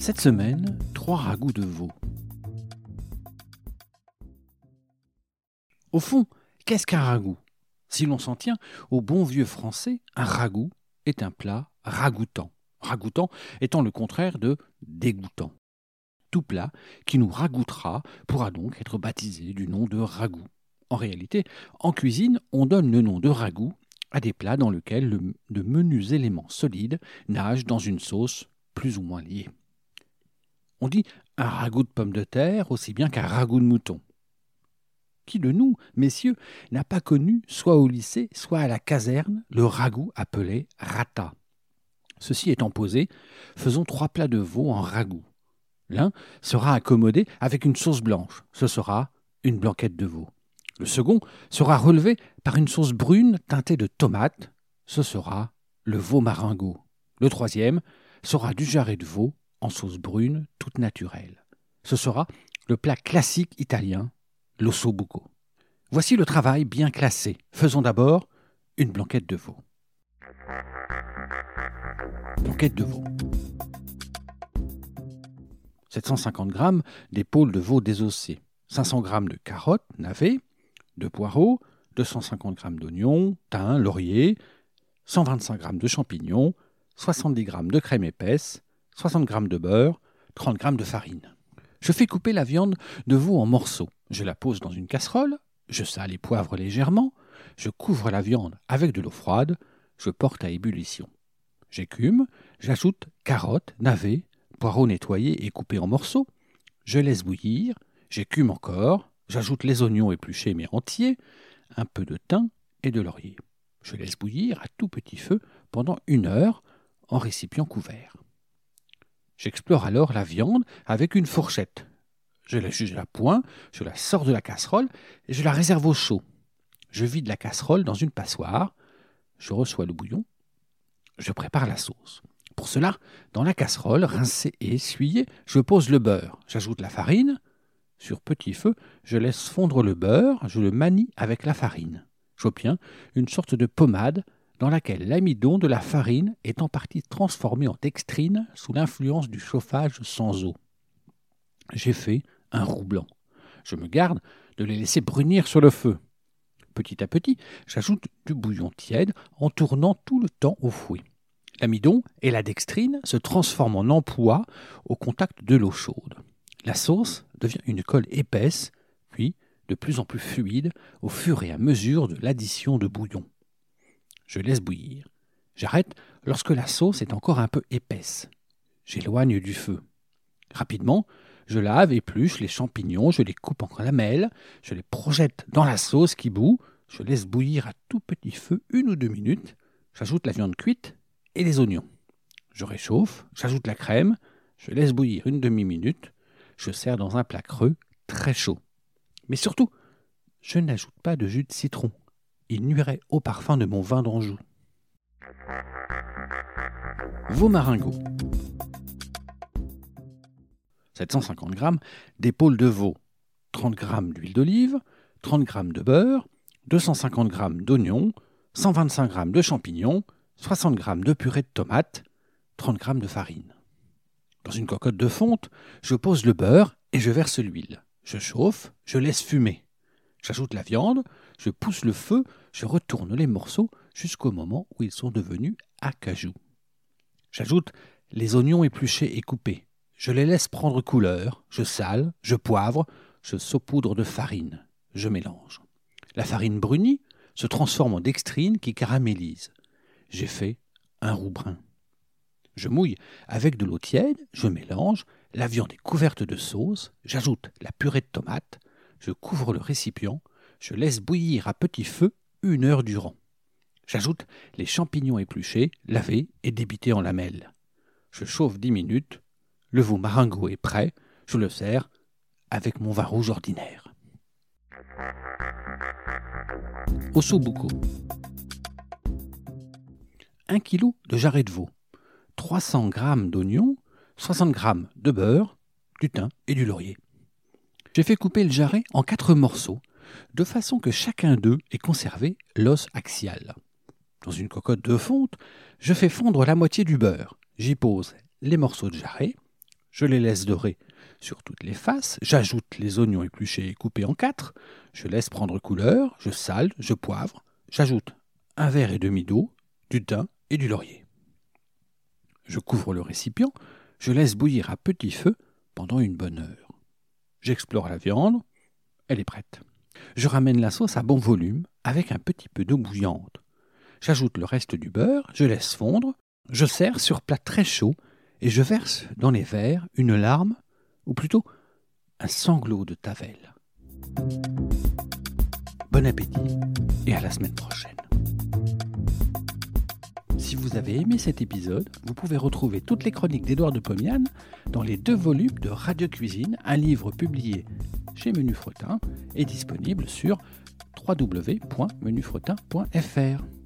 Cette semaine, trois ragoûts de veau. Au fond, qu'est-ce qu'un ragoût? Si l'on s'en tient au bon vieux français, un ragoût est un plat ragoûtant. Ragoûtant étant le contraire de dégoûtant. Tout plat qui nous ragoûtera pourra donc être baptisé du nom de ragoût. En réalité, en cuisine, on donne le nom de ragoût à des plats dans lesquels de menus éléments solides nagent dans une sauce plus ou moins liée. On dit un ragoût de pommes de terre aussi bien qu'un ragoût de mouton. Qui de nous, messieurs, n'a pas connu, soit au lycée, soit à la caserne, le ragoût appelé rata? Ceci étant posé, faisons trois plats de veau en ragoût. L'un sera accommodé avec une sauce blanche, ce sera une blanquette de veau. Le second sera relevé par une sauce brune teintée de tomates, ce sera le veau maringot. Le troisième sera du jarret de veau en sauce brune toute naturelle. Ce sera le plat classique italien l'ossobuco. Voici le travail bien classé. Faisons d'abord une blanquette de veau. Blanquette de veau. 750 g d'épaule de veau désossée, 500 g de carottes navets, de poireaux, 250 g d'oignons, thym, laurier, 125 g de champignons, 70 g de crème épaisse, 60 g de beurre, 30 g de farine. Je fais couper la viande de veau en morceaux. Je la pose dans une casserole, je sale et poivre légèrement, je couvre la viande avec de l'eau froide, je porte à ébullition. J'écume, j'ajoute carottes, navets, poireaux nettoyés et coupés en morceaux, je laisse bouillir, j'écume encore, j'ajoute les oignons épluchés mais entiers, un peu de thym et de laurier. Je laisse bouillir à tout petit feu pendant une heure en récipient couvert. J'explore alors la viande avec une fourchette. Je la juge à point, je la sors de la casserole et je la réserve au chaud. Je vide la casserole dans une passoire, je reçois le bouillon, je prépare la sauce. Pour cela, dans la casserole, rincée et essuyée, je pose le beurre, j'ajoute la farine. Sur petit feu, je laisse fondre le beurre, je le manie avec la farine. J'obtiens une sorte de pommade dans laquelle l'amidon de la farine est en partie transformé en dextrine sous l'influence du chauffage sans eau. J'ai fait un roux blanc. Je me garde de les laisser brunir sur le feu. Petit à petit, j'ajoute du bouillon tiède en tournant tout le temps au fouet. L'amidon et la dextrine se transforment en empois au contact de l'eau chaude. La sauce devient une colle épaisse, puis de plus en plus fluide au fur et à mesure de l'addition de bouillon. Je laisse bouillir. J'arrête lorsque la sauce est encore un peu épaisse. J'éloigne du feu. Rapidement, je lave, épluche les champignons, je les coupe en lamelles, je les projette dans la sauce qui bout, je laisse bouillir à tout petit feu une ou deux minutes, j'ajoute la viande cuite et les oignons. Je réchauffe, j'ajoute la crème, je laisse bouillir une demi-minute, je sers dans un plat creux très chaud. Mais surtout, je n'ajoute pas de jus de citron il nuirait au parfum de mon vin d'Anjou. Vos maringots. 750 g d'épaule de veau, 30 g d'huile d'olive, 30 g de beurre, 250 g d'oignons, 125 g de champignons, 60 g de purée de tomates, 30 g de farine. Dans une cocotte de fonte, je pose le beurre et je verse l'huile. Je chauffe, je laisse fumer. J'ajoute la viande, je pousse le feu, je retourne les morceaux jusqu'au moment où ils sont devenus acajou. J'ajoute les oignons épluchés et coupés. Je les laisse prendre couleur, je sale, je poivre, je saupoudre de farine, je mélange. La farine brunie se transforme en dextrine qui caramélise. J'ai fait un roux brun. Je mouille avec de l'eau tiède, je mélange, la viande est couverte de sauce, j'ajoute la purée de tomate, je couvre le récipient, je laisse bouillir à petit feu une heure durant. J'ajoute les champignons épluchés, lavés et débités en lamelles. Je chauffe 10 minutes. Le veau maringo est prêt. Je le sers avec mon vin rouge ordinaire. Ossobuco. 1 kg de jarret de veau, 300 g d'oignons, 60 g de beurre, du thym et du laurier. J'ai fait couper le jarret en quatre morceaux, de façon que chacun d'eux ait conservé l'os axial. Dans une cocotte de fonte, je fais fondre la moitié du beurre. J'y pose les morceaux de jarret, je les laisse dorer sur toutes les faces, j'ajoute les oignons épluchés et coupés en quatre, je laisse prendre couleur, je sale, je poivre, j'ajoute un verre et demi d'eau, du thym et du laurier. Je couvre le récipient, je laisse bouillir à petit feu pendant une bonne heure. J'explore la viande, elle est prête. Je ramène la sauce à bon volume avec un petit peu d'eau bouillante. J'ajoute le reste du beurre, je laisse fondre, je sers sur plat très chaud et je verse dans les verres une larme ou plutôt un sanglot de Tavel. Bon appétit et à la semaine prochaine. Si vous avez aimé cet épisode, vous pouvez retrouver toutes les chroniques d'Édouard de Pomian dans les deux volumes de Radio Cuisine, un livre publié chez Menu Fretin et disponible sur www.menufretin.fr.